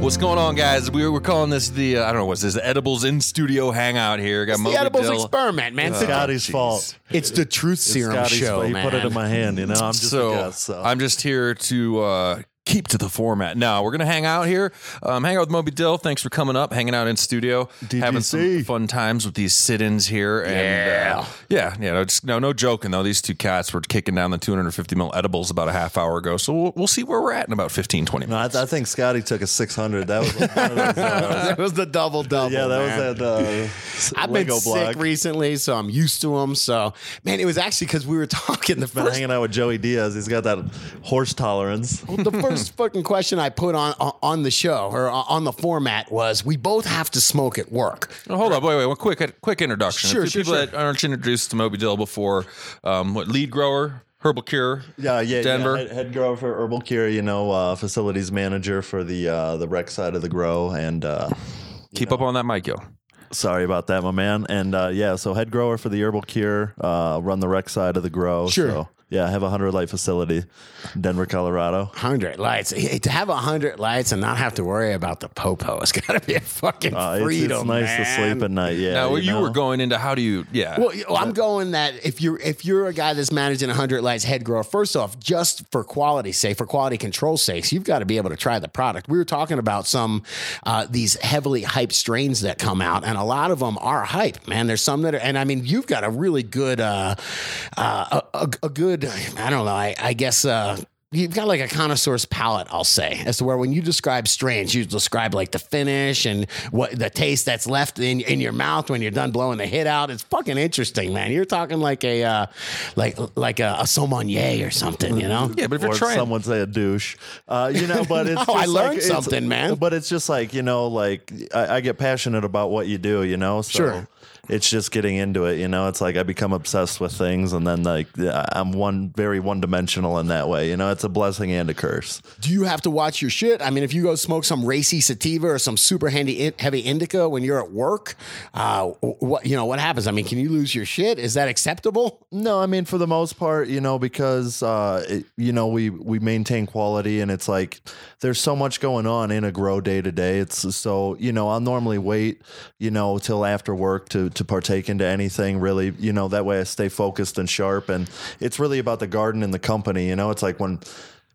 What's going on, guys? We we're calling this the uh, I don't know what's this the edibles in studio hangout here. Got It's the edibles Dill. experiment, man. It's, the- Scotty's fault. it's the truth It's serum Scotty's show, fault. He man. put it in my hand. You know, I'm just so, a guest. So I'm just here to uh, keep to the format. Now we're gonna hang out here, um, hang out with Moby Dill. Thanks for coming up, hanging out in studio, having some fun times with these sit-ins here. And Yeah. uh, yeah, yeah. No, just, no, no joking though. These two cats were kicking down the 250 mil edibles about a half hour ago. So we'll, we'll see where we're at in about 15, 20 no, I, minutes. I think Scotty took a 600. That was those, uh, that was the double double. yeah, that man. was that uh, s- I've Lego been block. sick recently, so I'm used to them. So, man, it was actually because we were talking the Been first hanging out with Joey Diaz. He's got that horse tolerance. the first fucking question I put on on the show or on the format was, "We both have to smoke at work." Oh, hold up, wait, wait, one quick, quick introduction. Sure, For sure, people sure. that aren't introduced to Moby Dill before, um, what lead grower, herbal cure, Yeah, yeah, Denver. Yeah. Head, head grower for Herbal Cure. You know, uh, facilities manager for the uh, the rec side of the grow. And uh, Keep up on that mic, yo. sorry about that, my man. And uh, yeah, so head grower for the Herbal Cure. Uh, run the rec side of the grow. Sure. So, yeah, I have a hundred light facility, in Denver, Colorado. Hundred lights. Hey, to have a hundred lights and not have to worry about the popo, it's got to be a fucking Uh, it's, freedom. it's nice to sleep at night. Yeah. now, you, know? were going into how do you, yeah. Well, you know, I'm going that if you're if you're a guy that's managing 100 lights head grower, first off, just for quality's sake, for quality control sakes, you've got to be able to try the product. We were talking about some uh, these heavily hyped strains that come out, and a lot of them are hype, man. There's some that are, and I mean, you've got a really good, uh, uh, a, a, a good, I don't know, I, I guess. Uh, You've got like a connoisseur's palate, I'll say, as to where when you describe strains, you describe like the finish and what the taste that's left in, in your mouth when you're done blowing the hit out. It's fucking interesting, man. You're talking like a uh, like like a, a sommelier or something, you know? yeah, but if you're trying, some would say a douche. Uh, you know, but it's No, I just learned like, something, man. But it's just like you know, like I, I get passionate about what you do. You know, so Sure. It's just getting into it. You know, it's like I become obsessed with things, and then like I'm one very one dimensional in that way. You know, it's a blessing and a curse. Do you have to watch your shit? I mean, if you go smoke some racy sativa or some super handy heavy indica when you're at work, uh, what you know what happens? I mean, can you lose your shit? Is that acceptable? No, I mean for the most part, you know, because uh, it, you know we we maintain quality, and it's like there's so much going on in a grow day to day. It's so you know I'll normally wait, you know, till after work to to partake into anything really. You know that way I stay focused and sharp, and it's really about the garden and the company. You know, it's like when.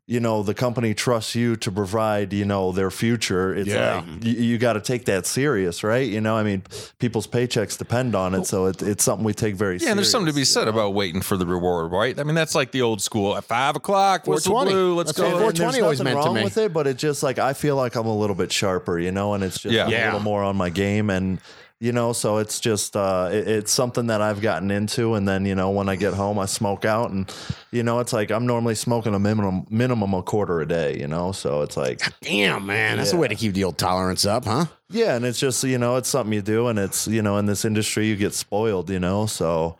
You know the company trusts you to provide. You know their future. It's Yeah. like you, you got to take that serious, right? You know, I mean, people's paychecks depend on it, so it, it's something we take very. yeah, and there's something to be said about waiting for the reward, right? I mean, that's like the old school at five o'clock, whistle 420. blue, let's That's go. 420 always nothing meant to wrong me. with it, but it's just like I feel like I'm a little bit sharper, you know, and it's just Yeah. a Yeah. little more on my game, and you know, so it's just uh, it- it's something that I've gotten into, and then you know, when I get home, I smoke out, and you know, it's like I'm normally smoking a minimum minimum a quarter a day, you know, so it's like Damn, man, that's a way to keep the old tolerance up, huh? Yeah, and it's just you know, it's something you do, and it's you know, in this industry, you get spoiled, you know, so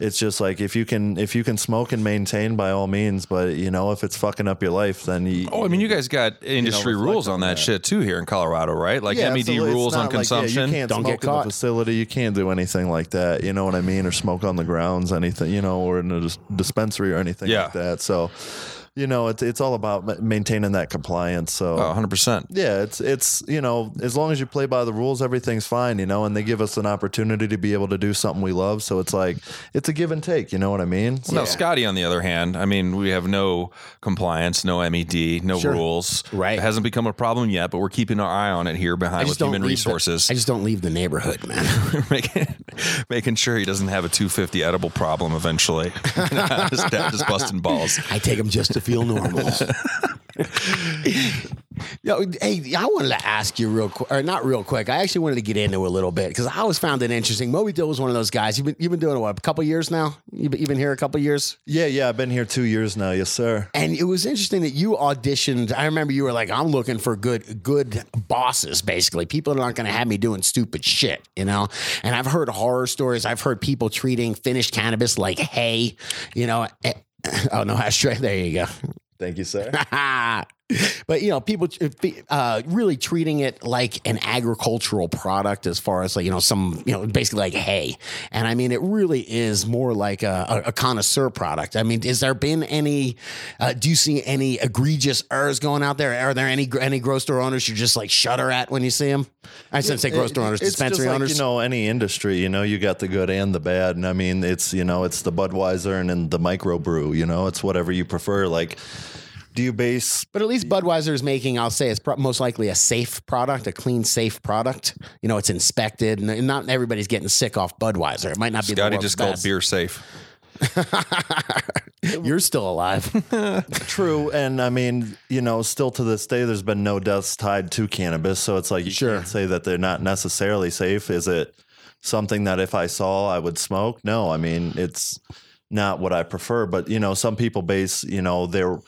it's just like if you can if you can smoke and maintain by all means, but you know, if it's fucking up your life, then you Oh, I mean, you guys got industry reflect rules on on that, that. shit too here in Colorado, right? Like MED absolutely. Rules on not like, yeah, consumption. you can't Don't smoke get in caught. the facility. You can't do anything like that. You know what I mean? Or smoke on the grounds, anything. You know, or in a dispensary or anything Yeah. like that. So, you know, it's it's all about maintaining that compliance. So. Oh, 100%. Yeah, it's it's you know as long as you play by the rules, everything's fine. You know, and they give us an opportunity to be able to do something we love. So it's like it's a give and take. You know what I mean? Well, now, Scotty, on the other hand, I mean, we have no compliance, no MED, no Sure. rules. Right. It hasn't become a problem yet, but we're keeping our eye on it here behind with human leave the- resources. I just don't leave the neighborhood, man. making, sure he doesn't have a 250 edible problem eventually. just, just busting balls. I take them just to feel normal. Yo, hey, I wanted to ask you real quick, or not real quick. I actually wanted to get into it a little bit because I always found it interesting. Moby Dill was one of those guys. You've been you've been doing it, what a couple years now. You've been, you've been here a couple years, Yeah, yeah. I've been here two years now. Yes, sir. and it was interesting that you auditioned. I remember you were like, "I'm looking for good good bosses." Basically, people that aren't going to have me doing stupid shit, you know. And I've heard horror stories. I've heard people treating finished cannabis like hay, you know. Eh, Oh no, ashtray. There you go. Thank you, sir. but you know, people uh, really treating it like an agricultural product, as far as like you know, some you know, basically like hay. And I mean, it really is more like a, a, connoisseur product. I mean, has there been any? Uh, do you see any egregious errors going out there? Are there any any grocery owners you just like shudder at when you see them? I shouldn't say grocery store owners, It's dispensary like, owners. You know, any industry, you know, you got the good and the bad. And I mean, it's, you know, it's the Budweiser and then the microbrew, you know, it's whatever you prefer. Like, do you base But at least Budweiser is making, I'll say, it's pro- most likely a safe product, a clean, safe product. You know, it's inspected, and not everybody's getting sick off Budweiser. It might not be Scotty the just world's called best. beer safe. You're still alive. true? And I mean, you know, still to this day, there's been no deaths tied to cannabis. So it's like, you Sure. can't say that they're not necessarily safe. Is it something that if I saw, I would smoke? No, I mean, it's not what I prefer. But, you know, some people base, you know, their,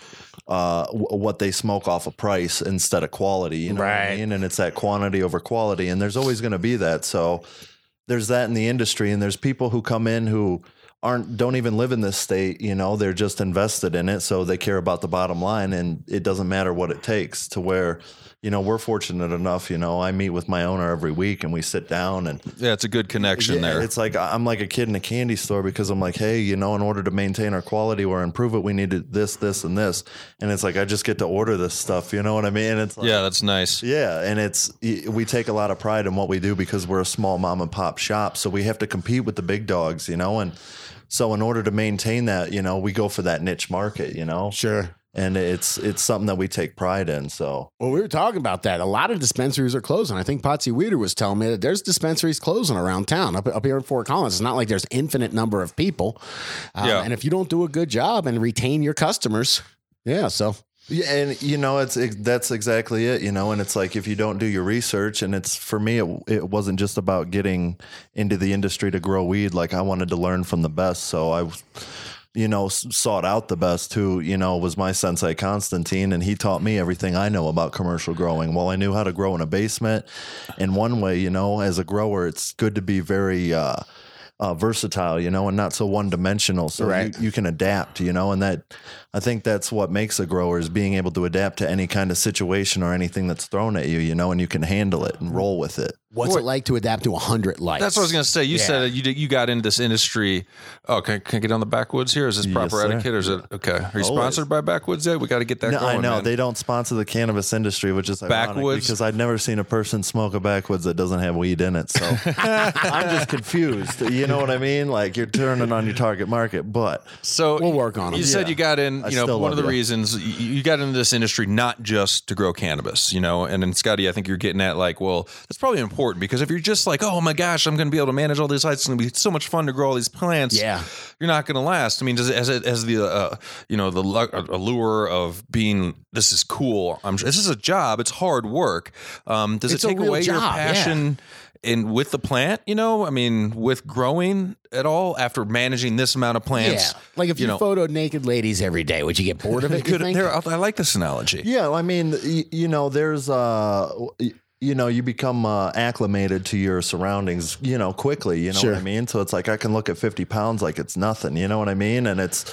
uh, w- what they smoke off of price instead of quality, you know what I mean? And it's that quantity over quality. And there's always going to be that. So there's that in the industry. And there's people who come in who, aren't don't even live in this state you know they're just invested in it so they care about the bottom line and it doesn't matter what it takes to where you know we're fortunate enough you know i meet with my owner every week and we sit down and Yeah, it's a good connection yeah, there. it's like i'm like a kid in a candy store because i'm like hey you know in order to maintain our quality or improve it we need to this this and this and it's like i just get to order this stuff you know what i mean and it's like, yeah, that's nice. yeah, and it's we take a lot of pride in what we do because we're a small mom and pop shop, so we have to compete with the big dogs, you know, and so in order to maintain that, you know, we go for that niche market, you know, sure. And it's it's something that we take pride in. So Well, we were talking about that. A lot of dispensaries are closing. I think Potsy Weeder was telling me that there's dispensaries closing around town, up, up here in Fort Collins. It's not like there's infinite number of people. Um, Yeah. And if you don't do a good job and retain your customers, yeah. So yeah, and you know, it's it, that's exactly it, you know, and it's like if you don't do your research, and it's for me, it, it wasn't just about getting into the industry to grow weed. Like I wanted to learn from the best, so I. You know, sought out the best who, you know, was my sensei Constantine, and he taught me everything I know about commercial growing. Well, I knew how to grow in a basement. In one way, you know, as a grower, it's good to be very uh, uh, versatile, you know, and not so one dimensional. So Right. you, you can adapt, you know, and that I think that's what makes a grower is being able to adapt to any kind of situation or anything that's thrown at you, you know, and you can handle it and roll with it. What's it like to adapt to a hundred lights? That's what I was going to say. You Yeah. said you did, you got into this industry. Oh, can, can I get on the backwoods here? Is this proper sir. etiquette or is it okay? Are you Always. sponsored by Backwoods yet? We got to get that No, going. I know man. they don't sponsor the cannabis industry, which is Backwoods? because I've never seen a person smoke a backwoods that doesn't have weed in it. So I'm just confused. You know what I mean? Like you're turning on your target market, but So We'll work on it. You said Yeah. you got in. You know, still one of the love reasons you, you got into this industry not just to grow cannabis. You know, and then Scotty, I think you're getting at like, well, that's probably important because if you're just like, oh my gosh, I'm going to be able to manage all these lights. It's going to be so much fun to grow all these plants. Yeah. you're not going to last. I mean, does it as it as the uh, you know the allure of being this is cool. I'm this is a job. It's hard work. Um, does It's it take real away your job, yeah. passion? in with the plant, you know, I mean, with growing at all after managing this amount of plants. yeah. Like if you, you know, photoed naked ladies every day, would you get bored of it? you Could, think? there, I like this analogy. Yeah, I mean, y- you know, there's uh y- you know, you become uh, acclimated to your surroundings, you know, quickly. You know Sure. what I mean? So it's like I can look at 50 pounds like it's nothing. You know what I mean? And it's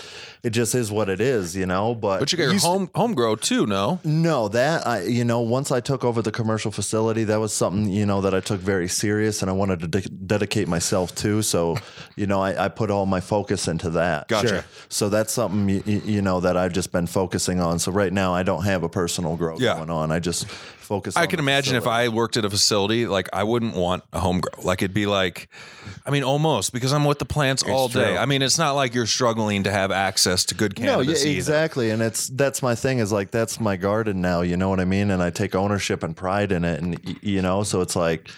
it just is what it is. You know, but But you got your home home grow too, no? no, that I, you know, once I took over the commercial facility, that was something you know that I took very serious, and I wanted to de- dedicate myself to. So, you know, I, I put all my focus into that. Gotcha. Sure. So that's something you, you know that I've just been focusing on. So right now, I don't have a personal growth Yeah. going on. I just focus. I can imagine if. I worked at a facility, like I wouldn't want a home grow. Like it'd be like, I mean, almost because I'm with the plants all day. true. I mean, it's not like you're struggling to have access to good cannabis. No, yeah, either. exactly, and it's that's my thing is like that's my garden now. You know what I mean? And I take ownership and pride in it, and you know, so it's like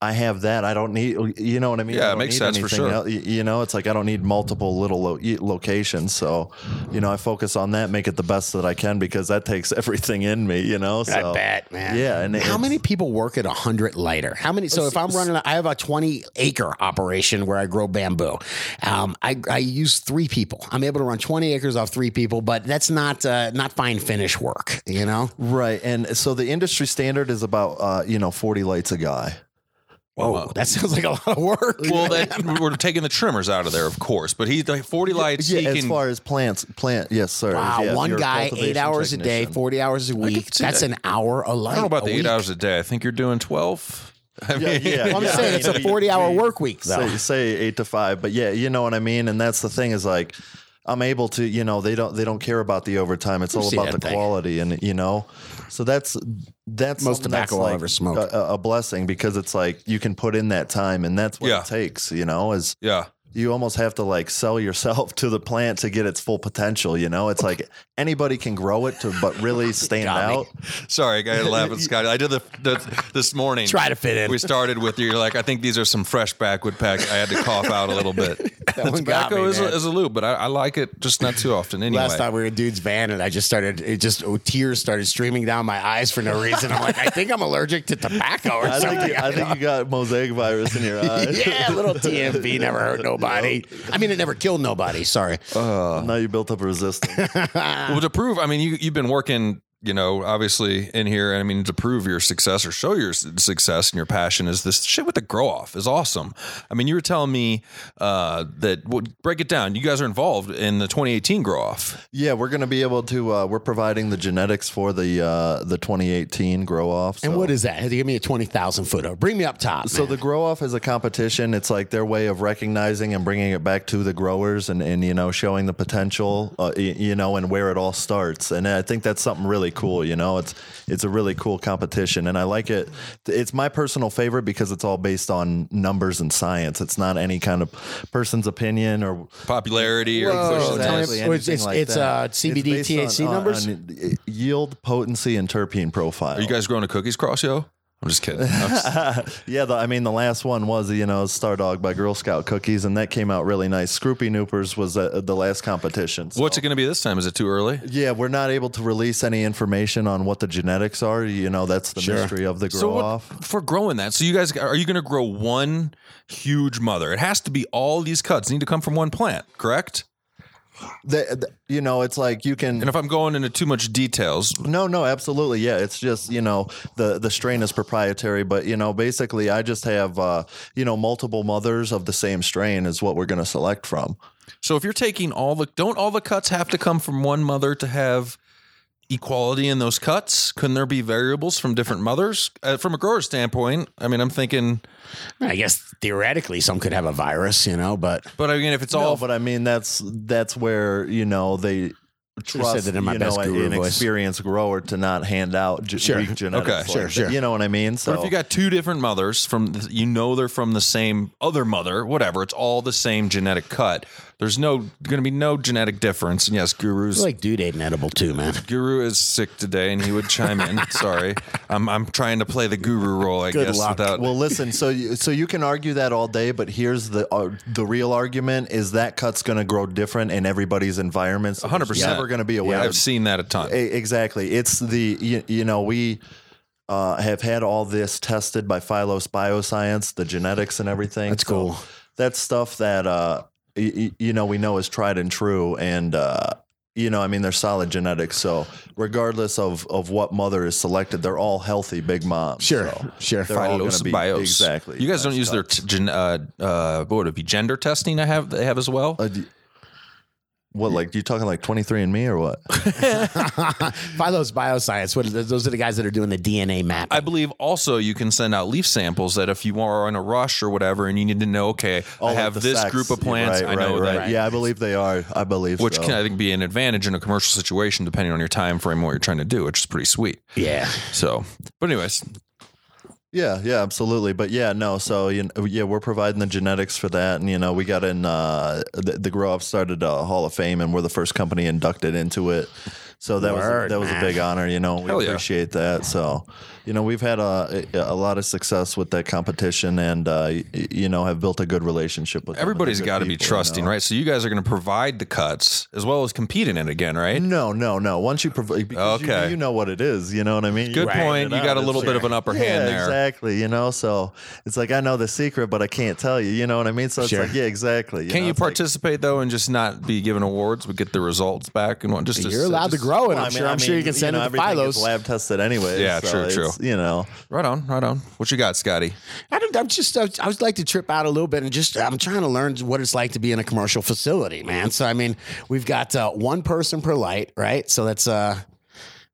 I have that. I don't need, you know what I mean? Yeah, I it don't makes need sense for anything sure. el- y- You know, it's like I don't need multiple little lo- locations. So, you know, I focus on that, make it the best that I can because that takes everything in me. You know, so I bet, man. Yeah, and how many people work at a hundred lighter? How many? So if I'm running, I have a 20 acre operation where I grow bamboo. Um, I, I use three people. I'm able to run 20 acres off three people, but that's not uh, not fine finish work. You know? Right, and so the industry standard is about uh, you know forty lights a guy. Whoa, that sounds like a lot of work. Well, that, we're taking the trimmers out of there, of course. But he's like, 40 lights, Yeah, he as can. far as plants, plant, yes, sir. Wow, Yeah, one guy, eight cultivation hours a day, 40 hours a week. That's that. an hour a light. I don't know about a the eight hours a day. I think you're doing 12. I mean, Yeah, yeah, Well, I'm yeah. saying it's a 40 hour work week, though. say, say eight to five, but yeah, you know what I mean. And that's the thing is like, I'm able to, you know, they don't they don't care about the overtime. It's all about the thing. quality, and you know, so that's that's Most something that's tobacco I'll like ever smoke. A, a blessing because it's like you can put in that time, and that's what Yeah. it takes. You know, is Yeah. You almost have to like sell yourself to the plant to get its full potential. You know, it's like anybody can grow it to, but really stand out. Sorry, I got to laugh at Scotty. I did the, the this morning. Try to fit in. We started with you're like, I think these are some fresh backwood pack. I had to cough out a little bit. That one got Tobacco me, is a, man. is a loop, but I, I like it just not too often anyway. Last time we were in dude's van, and I just started. It just oh, tears started streaming down my eyes for no reason. I'm like, I think I'm allergic to tobacco or I something. think, you, I think you got mosaic virus in your eyes. yeah, little TMV never hurt nobody. I mean, it never killed nobody. Sorry. Uh, now you built up a resistance. well, to prove, I mean, you you've been working, you know, obviously in here. I mean, to prove your success or show your success and your passion is this shit with the grow off is awesome. I mean, you were telling me uh, that well, break it down. You guys are involved in the 2018 grow off. Yeah, we're going to be able to. Uh, we're providing the genetics for the uh, the 2018 grow off. And what is that? Give me a twenty thousand footer. Bring me up top. So man. the grow off is a competition. It's like their way of recognizing and bringing it back to the growers and, and you know showing the potential, uh, you know, and where it all starts. And I think that's something really cool. You know, it's it's a really cool competition, and I like it. It's my personal favorite because it's all based on numbers and science. It's not any kind of person's opinion or Popularity or Whoa. push that. Exactly, it's- anything it's- like it's, that. uh, CBD, based THC numbers? uh, yield, potency, and terpene profile. Are you guys growing a cookies cross, yo? I'm just kidding. Yeah, the, I mean, the last one was, you know, Stardawg by Girl Scout Cookies, and that came out really nice. Scroopy Noopers was uh, the last competition. so- What's it going to be this time? Is it too early? Yeah, we're not able to release any information on what the genetics are. You know, that's the mystery of the grow So what, off. for growing that, so you guys are you going to grow one huge mother? It has to be all these cuts need to come from one plant, correct? You know, it's like you can. And if I'm going into too much details, No, no, absolutely. Yeah, it's just you know the the strain is proprietary, but you know basically I just have uh, you know multiple mothers of the same strain is what we're going to select from. so if you're taking all the don't all the cuts have to come from one mother to have equality in those cuts? Couldn't there be variables from different mothers? Uh, from a grower standpoint, I mean, I'm thinking, I guess theoretically, some could have a virus, you know, but but I mean, if it's No, all but I mean that's that's where you know they Should've said trust that in my you best know guru an voice. experienced grower to not hand out ge- Sure. weak genetics. Okay. like Sure, that. sure. You know what I mean? So But if you got two different mothers from, the, you know, they're from the same other mother, whatever, it's all the same genetic cut. There's no going to be no genetic difference. And yes, Guru's feel like dude ate an edible too, man. Guru is sick today, and he would chime in. Sorry, I'm I'm trying to play the Guru role, I Good guess, luck. without. well, listen. So you, so you can argue that all day, but here's the uh, the real argument: is that cut's going to grow different in everybody's environment. So hundred there's percent. Never going to be a way. I've seen that a ton. E- Exactly. It's the you, you know we uh, have had all this tested by Phylos Bioscience, the genetics and everything. That's cool. That's stuff that uh, y- y- you know we know is tried and true, and uh, you know I mean they're solid genetics. So regardless of of what mother is selected, they're all healthy big moms. Sure, So sure. they're all going Phylos to be bios. exactly. You guys don't That's use their t- gen, uh, uh, what would it be? Gender testing? I have they have as well. Uh, d- what like you talking like twenty three and me or what? Phylos Bioscience. What, those are the guys that are doing the DNA map. I believe also you can send out leaf samples that if you are in a rush or whatever, and you need to know, okay, Oh, I have this sex. group of plants. Right, I know right, that. Yeah, I believe they are. I believe Which so. can I think be an advantage in a commercial situation depending on your time frame and what you're trying to do, which is pretty sweet. yeah. So, but anyways, Yeah, yeah, absolutely. But yeah, no. So you know, yeah, we're providing the genetics for that, and you know, we got in uh, the, the Grow Off started a Hall of Fame, and we're the first company inducted into it. So that was Word, a, that was man. a big honor. You know, we Hell yeah. appreciate that. So, you know, we've had a a lot of success with that competition, and uh, you know, have built a good relationship with. everybody's got to be people, you trusting, know? right? So you guys are going to provide the cuts as well as compete in it again, right? No, no, no. Once you provide, because you- Okay. you, know what it is. You know what I mean. Good You point. You got a little It's bit of an upper yeah, hand there. Exactly. You know, so it's like I know the secret, but I can't tell you. You know what I mean? So it's Sure. like, yeah, exactly. Can know, you it's like- participate though and just not be given awards? We get the results back and what? Just to- You're allowed to just- grow it. Well, I'm I mean- sure. I I'm sure you can send know, it to everything gets Phylos. lab tested anyway. Yeah, so true, true. You know, Right on, right on. What you got, Scotty? I don't, I'm just, I would like to trip out a little bit and just, I'm trying to learn what it's like to be in a commercial facility, man. So, I mean, we've got uh, one person per light, right? So that's, uh,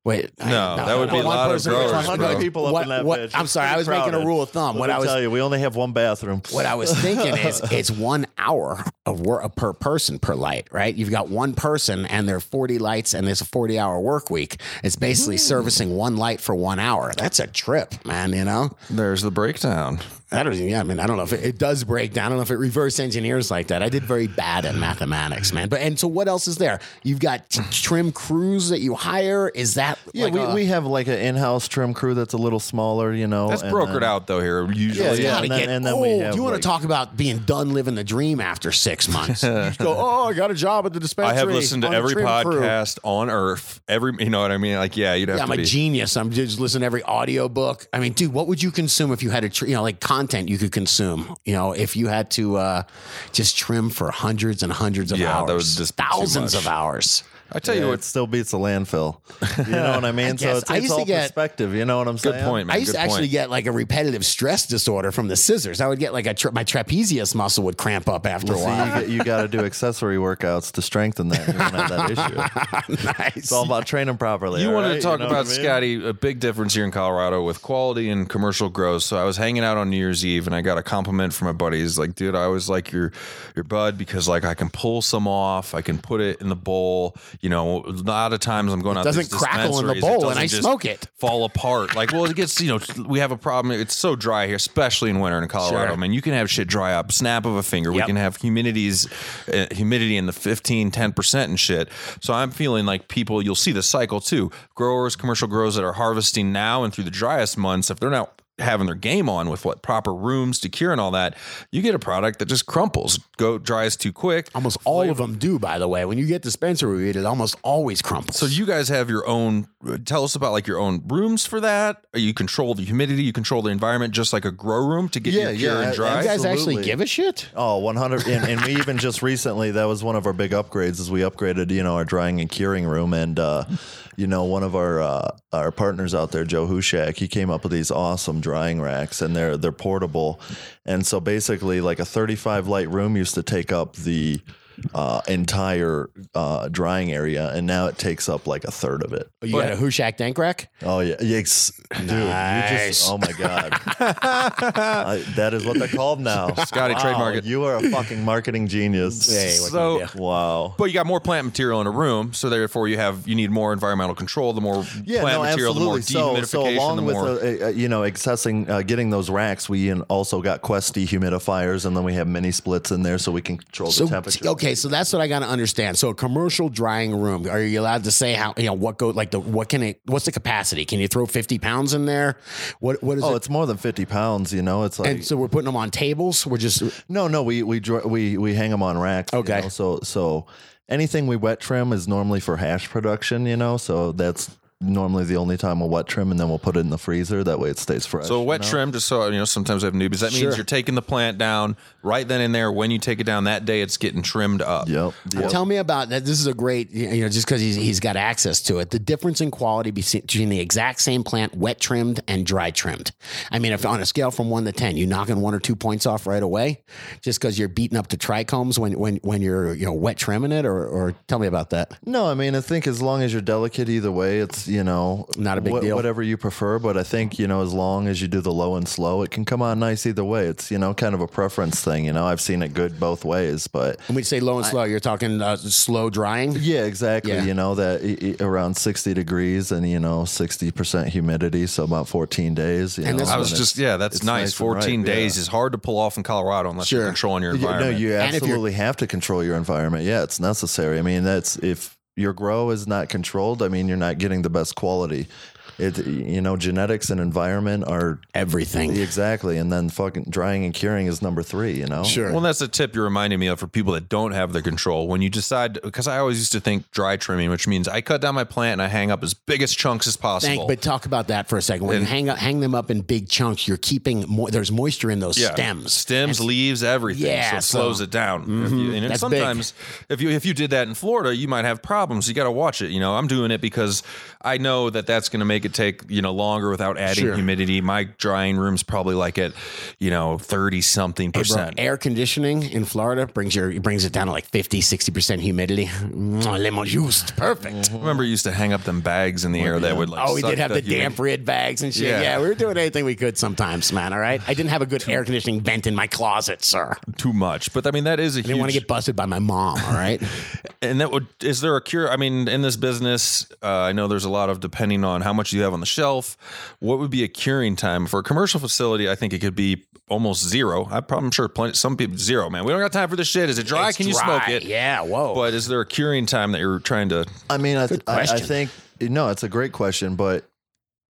wait. I- No, that would be a one lot of person growers, bro. 100 people up What- in that what- bitch. I'm It's sorry, I pretty was making a rule of thumb. Let What me I was, tell you, we only have one bathroom. what I was thinking is it's one hour of work per person per light, right? You've got one person and there are 40 lights and there's a 40 hour work week. It's basically mm. servicing one light for one hour. That's a trip, man, you know? There's the breakdown. I don't yeah, I mean, I don't know if it, it does break down. I don't know if it reverse engineers like that. I did very bad at mathematics, man. But and so what else is there? You've got t- trim crews that you hire. Is that Yeah, like we, a- we have like an in-house trim crew that's a little smaller, you know. That's and brokered then- out though here. Usually, Yeah, It's yeah. and then- get and then we have, you want like- to talk about being done living the dream after six months? you just go, oh, I got a job at the dispensary. I have listened to every trim crew." podcast on Earth. Every, you know what I mean? Like, yeah, you'd have Yeah, I'm to a genius. I'm just listening to every audio book. I mean, dude, what would you consume if you had a, tr- you know, like content you could consume? You know, if you had to uh, just trim for hundreds and hundreds of Yeah, hours, that would just be too thousands of hours. I tell Yeah, you it still beats a landfill. You know what I mean? so guess. it's, I it's used to all get- perspective. You know what I'm saying? good point, man. I used good to actually point. get like a repetitive stress disorder from the scissors. I would get like a tra- my trapezius muscle would cramp up after Well, a while. see, you, got to do accessory workouts to strengthen that. You won't have that issue. nice. It's all about training properly. You all wanted right? to talk know what I about mean? Scotty, a big difference here in Colorado with quality and commercial growth. So I was hanging out on New Year's Eve and I got a compliment from my buddy. He's like, dude, I always like your your bud because like I can pull some off, I can put it in the bowl. You know, a lot of times I'm going out doesn't crackle in the bowl and I smoke it. Fall apart. Like, well, it gets, you know, we have a problem. It's so dry here, especially in winter in Colorado. Sure. Man, you can have shit dry up, snap of a finger. We can have humidities, uh, humidity in the 15, 10% and shit. So I'm feeling like people, you'll see the cycle too. Growers, commercial growers that are harvesting now and through the driest months, if they're not having their game on with what proper rooms to cure and all that, you get a product that just crumples, go dries too quick. Almost all of them do, by the way. When you get dispensary weed, it almost always crumples. So you guys have your own. Tell us about like your own rooms for that. You control the humidity, you control the environment, just like a grow room to get Yeah, you pure yeah, and you dry. guys actually give a shit? Oh, 100. And, and we even just recently, that was one of our big upgrades is we upgraded, you know, our drying and curing room. And, uh, you know, one of our uh, our partners out there, Joe Hushak, he came up with these awesome drying racks and they're they're portable. And so basically like a 35 light room used to take up the uh, entire uh, drying area and now it takes up like a third of it. You got a Hushak dank rack? Oh yeah, yes, dude. You just, oh my god, I, that is what they're called now. Scotty, Wow, trademark it. You are a fucking marketing genius. Hey, So- can you do? Wow. But you got more plant material in a room, so therefore you have you need more environmental control. The more Yeah, plant no, material, the more absolutely. So, dehumidification, so along the with more. uh, uh, you know accessing uh, getting those racks, we also got Quest dehumidifiers, and then we have mini splits in there, so we can control So the temperature. okay, so that's what I got to understand. So a commercial drying room, are you allowed to say how you know what go like the what can it what's the capacity? Can you throw fifty pounds in there? What what is Oh, it? it's more than fifty pounds. You know, it's like And so we're putting them on tables. We're just No, no, we we we we hang them on racks. you Okay. know, so so anything we wet trim is normally for hash production. You know, so that's normally the only time we'll wet trim, and then we'll put it in the freezer. That way, it stays fresh. so a wet you know? trim, just so you know, sometimes I have newbies. That means Sure. you're taking the plant down right then and there. When you take it down that day, it's getting trimmed up. Yep. yep. Tell me about that. This is a great, you know, just because he's, he's got access to it. The difference in quality between the exact same plant, wet trimmed and dry trimmed. I mean, if on a scale from one to ten, you're knocking one or two points off right away, just because you're beating up the trichomes when when when you're you know wet trimming it, or or tell me about that. No, I mean, I think as long as you're delicate either way, it's, you know, Not a big deal. Whatever you prefer. But I think, you know, as long as you do the low and slow, it can come on nice either way. It's, you know, kind of a preference thing. You know, I've seen it good both ways. But When we say low and slow, you're talking uh, slow drying. yeah, exactly. Yeah. You know, that i- i- around 60 degrees and, you know, 60% humidity. So about 14 days. You And know, I was and just yeah, that's nice. nice and ripe, Fourteen days yeah. is hard to pull off in Colorado unless Sure. you're controlling your Yeah, no, environment. you And you're- absolutely have to control your environment. Yeah, it's necessary. I mean, that's if your grow is not controlled, I mean, you're not getting the best quality. It, you know, genetics and environment are Everything. exactly, and then fucking drying and curing is number three. You know, Sure. Well, that's a tip you're reminding me of for people that don't have the control. When you decide, because I always used to think dry trimming, which means I cut down my plant and I hang up as big as chunks as possible. Thank, but talk about that for a second. When you hang up, hang them up in big chunks, you're keeping mo- there's moisture in those stems. stems, leaves, everything. Yeah, so it so- slows it down. If you- mm-hmm. and That's sometimes, if you if you did that in Florida, you might have problems. You got to watch it. You know, I'm doing it because I know that that's going to make it take you know longer without adding Sure. humidity. My drying room's probably like at you know thirty something Bro, percent. air conditioning in Florida brings your brings it down to like 50, 60% humidity. Mm, lemon juiced. Perfect. Remember, you used to hang up them bags in the air that would like. Oh, we did have the, humid- damp rid bags and shit. Yeah. Yeah. we were doing anything we could sometimes, man. All right. I didn't have a good air conditioning vent in my closet, sir. Too much. But I mean, that is a didn't want to get busted by my mom. All right. And that would is there a cure? I mean, in this business, uh, I know there's a lot of depending on how much you have on the shelf. What would be a curing time for a commercial facility? I think it could be almost zero. I probably, I'm sure plenty, some people zero. Man, we don't got time for this shit. Is it dry? It's Can you smoke it? Yeah. Whoa. But is there a curing time that you're trying to? I mean, I, th- I, I think no, it's a great question, but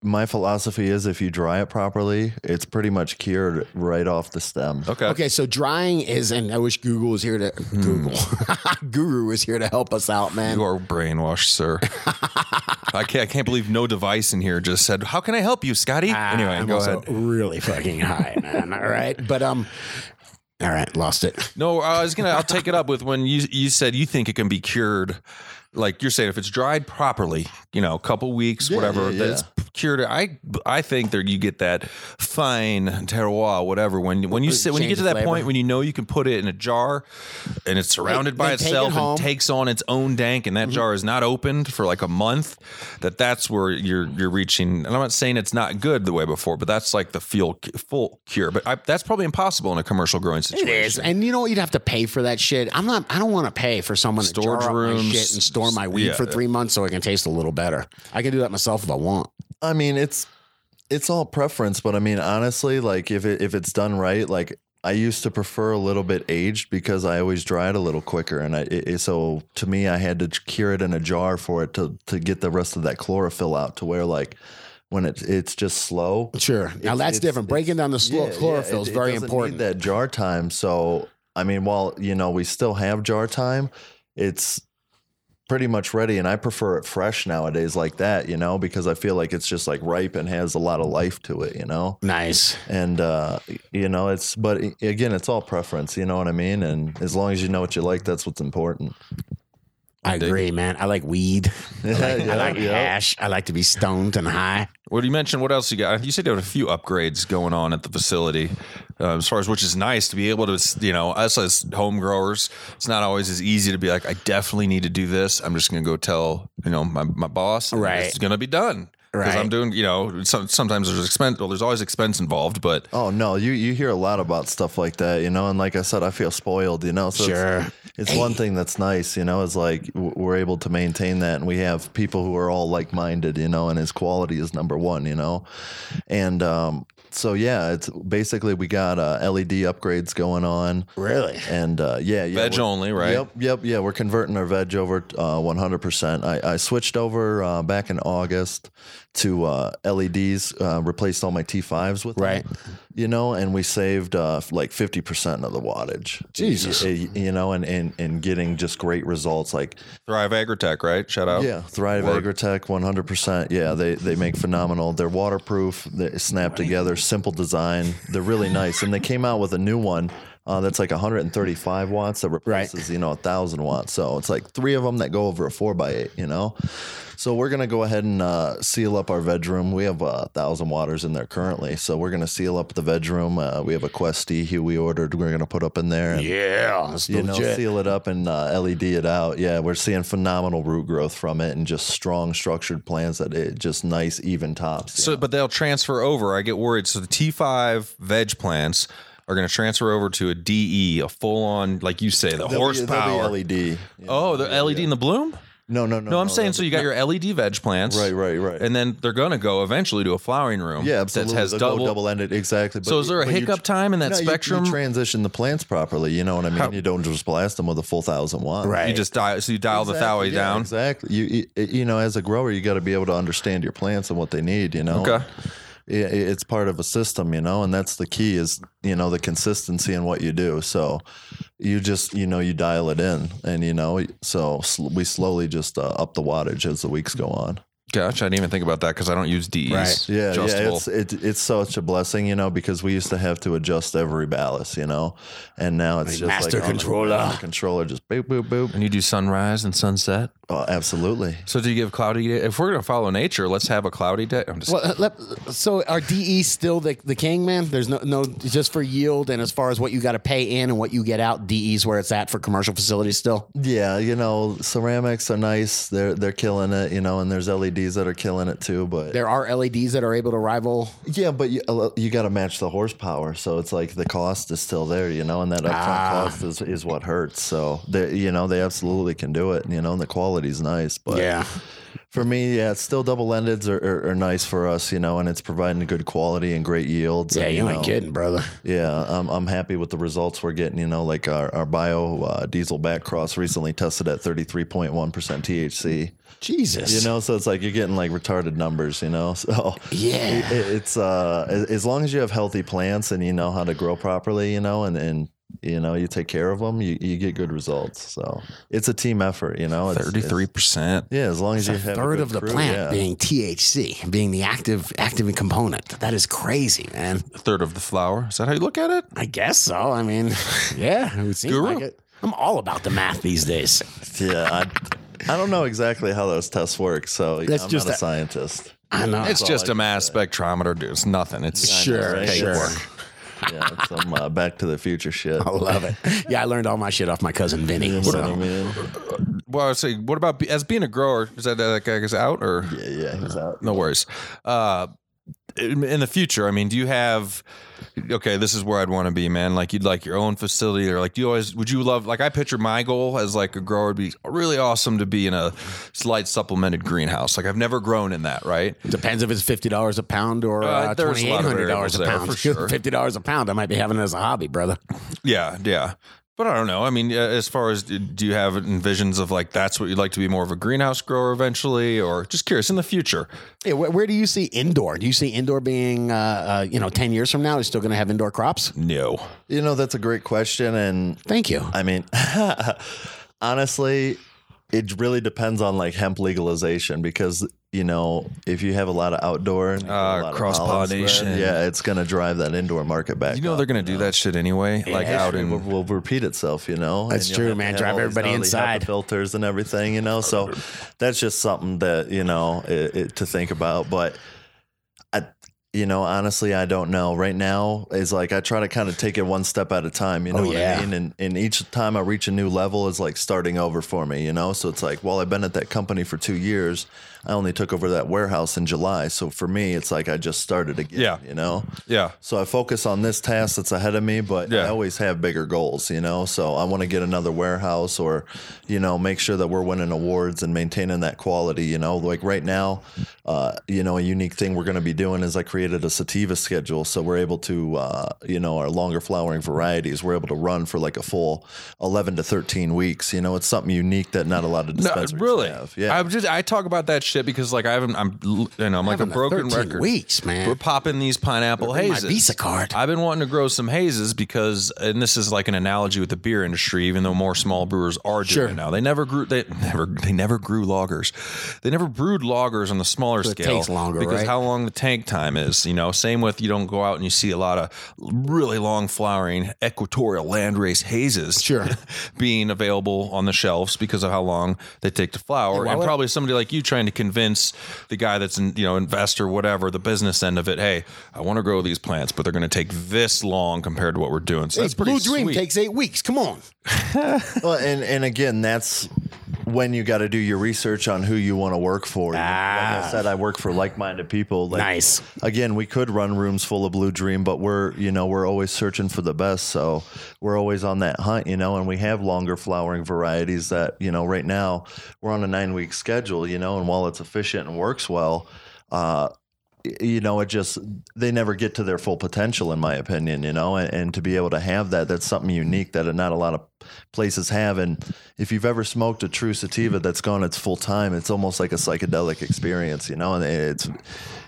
my philosophy is if you dry it properly, it's pretty much cured right off the stem. Okay. Okay, so drying is, and I wish Google was here to Google. Guru was here to help us out, man. You are brainwashed, sir. I can't. I can't believe no device in here just said, "How can I help you, Scotty?" anyway, Ah, I'm go also ahead. Really fucking high, man. All right, but um, all right, lost it. No, I was gonna. I'll take it up with when you you said you think it can be cured. Like you're saying, if it's dried properly, you know, a couple weeks, whatever, yeah, that it's cured. I I think that you get that fine terroir, whatever. When when you sit when you get to that flavor. point when you know you can put it in a jar and it's surrounded by it itself. Mm-hmm. and takes on its own dank, and that jar is not opened for like a month. That that's where you're you're reaching. And I'm not saying it's not good the way before, but that's like the full full cure. But I, that's probably impossible in a commercial growing situation. It is, and you know? You'd have to pay for that shit. I'm not. I don't want to pay for someone to Storage jar up my rooms, shit and store my weed yeah. for three months so it can taste a little better. I can do that myself if I want. I mean, it's it's all preference, but I mean, honestly, like if it if it's done right, like I used to prefer a little bit aged because I always dry it a little quicker, and I it, so to me, I had to cure it in a jar for it to to get the rest of that chlorophyll out to where like when it it's just slow. Sure. Now It's- that's it's- different. Breaking down the slow, Yeah, yeah, chlorophyll is it- it very important. Need that jar time. So I mean, while you know we still have jar time, it's pretty much ready, and I prefer it fresh nowadays like that. You know, because I feel like it's just like ripe and has a lot of life to it. You know, Nice. and uh, you know it's but again, it's all preference. You know what I mean? And as long as you know what you like, that's what's important. I dig agree, man. I like weed. I like, I Yeah, like yeah. hash. I like to be stoned and high. What do you mentioned? What else you got? You said you had a few upgrades going on at the facility, uh, as far as which is nice to be able to, you know, us as home growers. It's not always as easy to be like, I definitely need to do this. I'm just going to go tell, you know, my, my boss, Right. It's going to be done because Right. I'm doing, you know, some, sometimes there's expense. Well, there's always expense involved, but Oh no, you you hear a lot about stuff like that, you know, and like I said, I feel spoiled, you know. So Sure. it's, it's one thing that's nice, you know, is like we're able to maintain that, and we have people who are all like minded, you know, and his quality is number one, you know, and um, so yeah, it's basically we got uh, LED upgrades going on, Really? and uh, yeah, yeah, veg only, right? Yep, yep, yeah. We're converting our veg over uh, 100%. I, I switched over uh, back in August to uh, LEDs, uh, replaced all my T5s with them, Right. you know, and we saved uh, like 50% of the wattage. Jesus. Y- You know, and, and, and getting just great results. Like, Thrive Agritech, right? Shout out. yeah, Thrive Word. Agritech, 100%. Yeah, they, they make phenomenal. They're waterproof, they snap together, simple design. They're really nice. And they came out with a new one. Uh, that's like 135 watts that replaces, you know, a thousand watts. So it's like three of them that go over a four by eight, you know? So we're gonna go ahead and uh, seal up our veg room. We have a thousand waters in there currently, so we're gonna seal up the veg room. Uh, we have a Questy who we ordered. We're gonna put up in there, and Yeah. That's you know, legit. seal it up and uh, LED it out. Yeah, we're seeing phenomenal root growth from it, and just strong structured plants that it just nice even tops. So, know. but they'll transfer over. I get worried. So the T5 veg plants are going to transfer over to a DE, a full on, like you say, the They'll be- be horsepower. LED. you know. Oh, the LED in the bloom? No, no, no. No, I'm saying so you got your LED veg plants, Right, right, right. and then they're gonna go eventually to a flowering room. Yeah, absolutely. That has They'll go double. double-ended, exactly. So is there a hiccup time in that no, spectrum? You, transition the plants properly. You know what I mean? How- you don't just blast them with a full thousand watt. Right. You just dial, so you dial the Exactly, thoway yeah, down. Exactly. You, you you know, as a grower, you got to be able to understand your plants and what they need. You know. Okay. It, it's part of a system, you know, and that's the key is, you know, the consistency in what you do. So you just, you know, you dial it in and, you know, so sl- we slowly just uh, up the wattage as the weeks go on. Gosh, I didn't even think about that because I don't use DEs. Right. Yeah. Adjustable. Yeah. It's, it, it's such a blessing, you know, because we used to have to adjust every ballast, you know, and now it's Like just master like on the- controller. controller, just boop, boop, boop. and you do sunrise and sunset. Oh, absolutely. So do you give cloudy day? If we're gonna follow nature, let's have a cloudy day. I'm just Well, uh, let, so are DE still the, the king, man? There's no no just for yield and as far as what you got to pay in and what you get out. DE's where it's at for commercial facilities still. Yeah, you know, ceramics are nice. They're they're killing it, you know, and there's LEDs that are killing it too. But There are LEDs that are able to rival. yeah, but you, uh, you got to match the horsepower, so it's like the cost is still there, you know, and that upfront Ah. cost is, is what hurts. So they, you know, they absolutely can do it, you know, and the quality's nice. But Yeah. for me, yeah, it's still double endeds are, are, are nice for us, you know, and it's providing good quality and great yields. Yeah, and, you ain't know, kidding, brother. Yeah, I'm, I'm happy with the results we're getting. You know, like our, our bio uh, diesel back cross recently tested at 33.1% THC. Jesus. You know, so it's like you're getting like retarded numbers, you know? So Yeah. it, it's uh, as as long as you have healthy plants and you know how to grow properly, you know, and, and you know, you take care of them, you, you get good results. So it's a team effort, you know? It's- it's- thirty-three percent. Yeah, as long as a you have a third of the crew, plant yeah. being THC, being the active active component. That is crazy, man. Third of the flower. Is that how you look at it? I guess so. I mean, yeah, it would seem Guru? like it. I'm all about the math these days. Yeah, I, I don't know exactly how those tests work, so yeah, That's I'm just not a a- scientist. I know. It's all just a mass spectrometer, dude. It's nothing. It's Sure, right? sure. It's- Yeah, it's some uh, Back to the Future shit. I love it. Yeah, I learned all my shit off my cousin Vinny. You know so. what I mean? Well, I would say, what about as being a grower? Is that that guy is out or Yeah, yeah, he's out. no worries? Uh, in, in the future, I mean, do you have? Okay, this is where I'd want to be, man. Like you'd like your own facility, or like do you always? Would you love? Like I picture my goal as like a grower would be really awesome to be in a slight supplemented greenhouse. Like I've never grown in that, right? Depends if it's fifty dollars a pound or Uh, uh, twenty eight hundred dollars a pound. for sure. Fifty dollars a pound, I might be having it as a hobby, brother. Yeah, yeah. But I don't know. I mean, uh, as far as do you have envisions of like that's what you'd like to be more of a greenhouse grower eventually, or just curious in the future? Yeah, where, where do you see indoor? Do you see indoor being, uh, uh, you know, ten years from now, is still going to have indoor crops? No. You know, that's a great question, and Thank you. I mean, honestly, it really depends on like hemp legalization because you know if you have a lot of outdoor and you get a Uh, cross-pollination. yeah, it's going to drive that indoor market back. You know up, they're gonna do that shit anyway, like out It will, will, repeat itself, you know. That's true, man. Drive everybody now, these inside. filters and everything, you know. So that's just something that you know it, it, to think about. But I, you know, honestly, I don't know. Right now is like I try to kind of take it one step at a time. You know Oh, what yeah. I mean? And and each time I reach a new level is like starting over for me. You know, so it's like, well, I've been at that company for two years. I only took over that warehouse in July. So for me, it's like I just started again. Yeah. You know. Yeah. So I focus on this task that's ahead of me, but I always have bigger goals, you know. So I want to get another warehouse or, you know, make sure that we're winning awards and maintaining that quality, you know. Like right now, uh, you know, a unique thing we're going to be doing is I created a sativa schedule, so we're able to, uh, you know, our longer flowering varieties, we're able to run for like a full eleven to thirteen weeks. You know, it's something unique that not a lot of No, dispensaries really. have. Yeah. I just I talk about that shit because like I haven't. I'm you know I'm like a broken 13 record. weeks, man. We're popping these pineapple my hazes. Visa card. I've been wanting to grow some hazes because, and this is like an analogy with the beer industry. Even though more small brewers are doing Sure. it now, they never grew. They never. They never grew lagers. They never brewed lagers on the smaller So it scale. takes longer, because right? how long the tank time is. You know, same with you don't go out and you see a lot of really long flowering equatorial landrace hazes. Sure. being available on the shelves because of how long they take to flower, why and probably somebody like you trying to convince the guy that's in, you know investor whatever the business end of it. Hey, I want to grow these plants, but they're going to take this long compared to what we're doing. So Hey, that's pretty Blue Dream sweet. takes eight weeks. Come on. well, and and again, that's when you got to do your research on who you want to work for. You know, Like I said, I work for like-minded people. Like, Nice. Again, we could run rooms full of Blue Dream, but we're you know we're always searching for the best. So we're always on that hunt, you know. And we have longer flowering varieties that you know right now we're on a nine-week schedule, you know. And while it's efficient and works well. Uh, you know, it just they never get to their full potential, in my opinion. You know, and, and to be able to have that, that's something unique that not a lot of places have. And if you've ever smoked a true sativa that's gone its full time, it's almost like a psychedelic experience. You know, and it's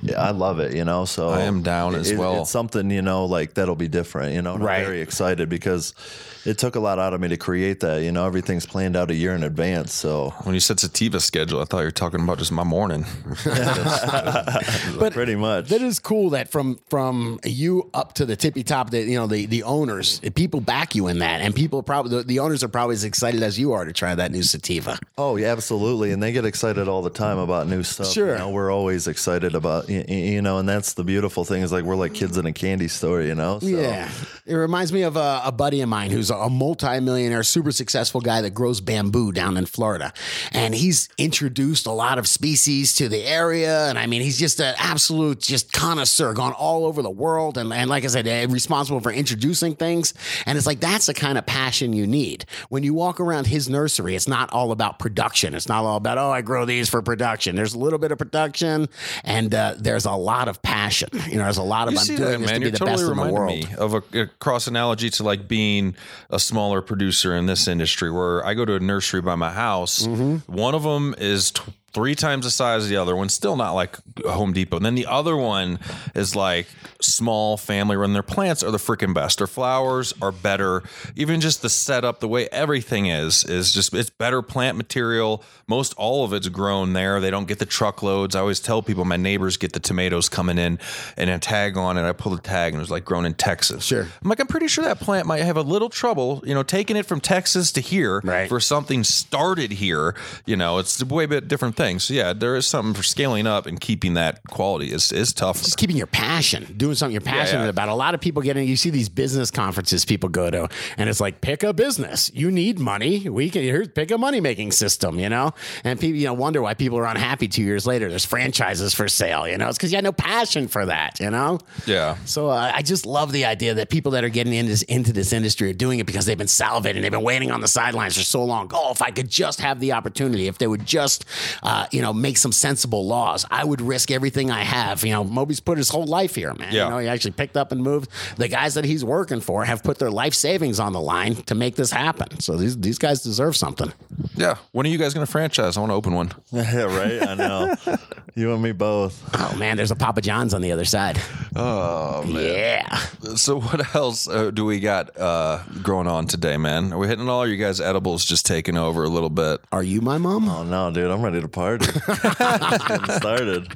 yeah, I love it. You know, so I am down as it- well. It's something you know, like that'll be different. You know, and Right. I'm very excited because it took a lot out of me to create that. You know, everything's planned out a year in advance. So When you said sativa schedule, I thought you were talking about just my morning. But pretty much. That is cool. That from from you up to the tippy top, that you know the the owners, people back you in that, and people probably the, the owners are probably as excited as you are to try that new sativa. Oh yeah, absolutely, and they get excited all the time about new stuff. Sure. you know, we're always excited about y- y- you know, and that's the beautiful thing is like we're like kids in a candy store, you know. So, Yeah, it reminds me of a, a buddy of mine who's a multimillionaire, super successful guy that grows bamboo down in Florida, and he's introduced a lot of species to the area. And I mean, he's just an absolute just connoisseur, gone all over the world, and and like I said, eh, responsible for introducing things. And it's like that's the kind of passion you need when you walk around his nursery. It's not all about production. It's not all about oh, I grow these for production. There's a little bit of production, and uh, there's a lot of passion. You know, there's a lot of You I'm doing that, this man. to be You're the totally best in the world. me of a, a cross analogy to like being a smaller producer in this industry where I go to a nursery by my house. Mm-hmm. One of them is t- three times the size of the other one, still not like Home Depot. And then the other one is like small family run. Their plants are the freaking best. Their flowers are better. Even just the setup, the way everything is, is just, it's better plant material. Most all of it's grown there. They don't get the truckloads. I always tell people my neighbors get the tomatoes coming in and a tag on it. I pull the tag and it was like grown in Texas. Sure. I'm like, I'm pretty sure that plant might have a little trouble, you know, taking it from Texas to here Right. for something started here. You know, it's a way bit different thing. So yeah, there is something for scaling up and keeping that quality is is tough. just keeping your passion, doing something you're passionate yeah. about. A lot of people get in. You see these business conferences people go to, and it's like pick a business. You need money. We can here's pick a money making system. You know, and people you know wonder why people are unhappy two years later. There's franchises for sale. You know, it's because you had no passion for that. You know. Yeah. So uh, I just love the idea that people that are getting into this, into this industry are doing it because they've been salivating, they've been waiting on the sidelines for so long. Oh, if I could just have the opportunity, if they would just, uh, you know, make some sensible laws, I would risk everything I have. You know, Moby's put his whole life here, man. Yeah. You know, he actually picked up and moved. The guys that he's working for have put their life savings on the line to make this happen. So these these guys deserve something. Yeah. When are you guys going to franchise? I want to open one. yeah, right. I know. you and me both. Oh man, there's a Papa John's on the other side. Oh man. Yeah. So what else uh, do we got uh, going on today, man? Are we hitting all? Or you guys edibles just taking over a little bit? Are you my mom? Oh no, dude, I'm ready to party. Getting started.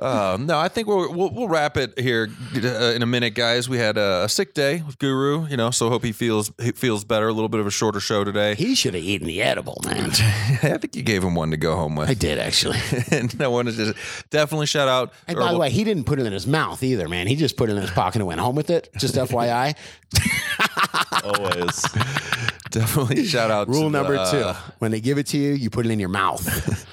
Um, no, I think we'll, we'll we'll wrap it here uh, in a minute, guys. We had a, a sick day with Guru, you know, so hope he feels he feels better. A little bit of a shorter show today. He should have eaten the edible, man. I think you gave him one to go home with. I did actually. and I wanted to definitely shout out. And by the way, he didn't put it in his mouth either, man. He just put it in his pocket and went home with it. Just FYI. Always. definitely shout out. Rule to number the, two: uh, when they give it to you, you put it in your mouth.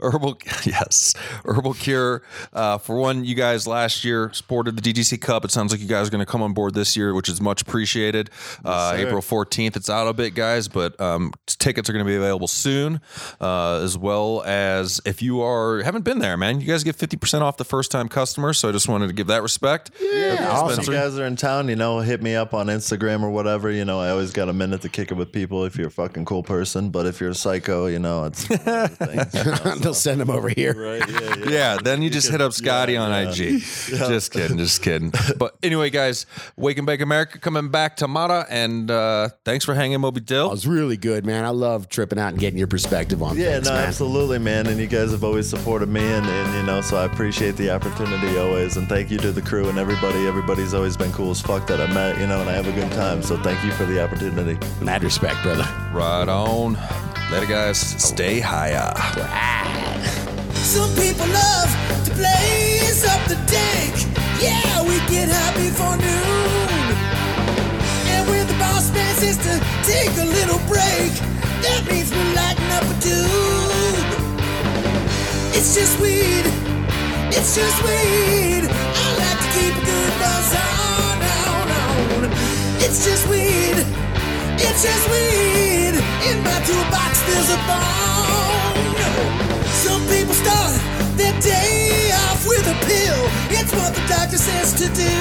Herbal, yes, Herbal Cure. Uh, for one, you guys last year supported the DGC Cup. It sounds like you guys are going to come on board this year, which is much appreciated. Uh, sir. April fourteenth, it's out a bit, guys, but um, tickets are going to be available soon. Uh, as well as if you are haven't been there, man, you guys get fifty percent off the first time customer. So I just wanted to give that respect. Yeah, awesome. If you guys are in town, you know, hit me up on Instagram or whatever. You know, I always got a minute to kick it with people if you're a fucking cool person. But if you're a psycho, you know, it's one of the things, you know, They'll send him over here. right? Yeah, yeah. Yeah, then you just hit up Scotty on yeah. IG. Just kidding, just kidding. But anyway, guys, Wake and Bake America coming back to Mata, and uh, thanks for hanging, Moby Dill. It was really good, man. I love tripping out and getting your perspective on Yeah, things, no, man. absolutely, man. And you guys have always supported me, and, and you know, so I appreciate the opportunity always. And thank you to the crew and everybody. Everybody's always been cool as fuck that I met, you know, and I have a good time. So thank you for the opportunity. Mad respect, brother. Right on. Later, guys. Stay higher. Some people love to blaze up the dank. Yeah, we get high before noon. And when the boss man says to take a little break, that means we're lighting up a dude. It's just weed. It's just weed. I like to keep a good buzz on, on, on. It's just weed. It's just weed. In my toolbox, there's a bone. Some people start their day off with a pill. It's what the doctor says to do.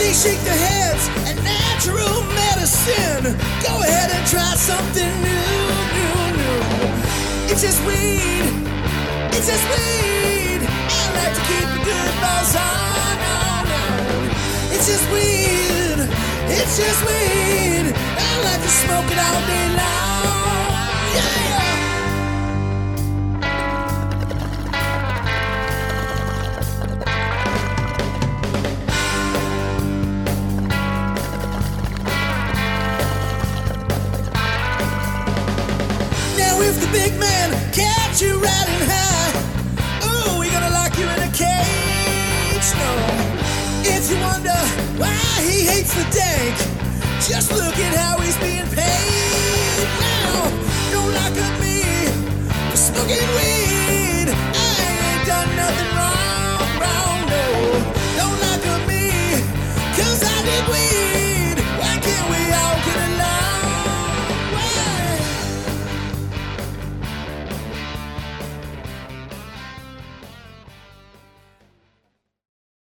They shake their heads at natural medicine. Go ahead and try something new, new, new. It's just weed. It's just weed. I like to keep a good buzz on, on, on. It's just weed. It's just weed. I like to smoke it all day long. Yeah. breaks the bank. Just look at how he's being paid now. Don't look at me, for smoking weed. I ain't done nothing wrong.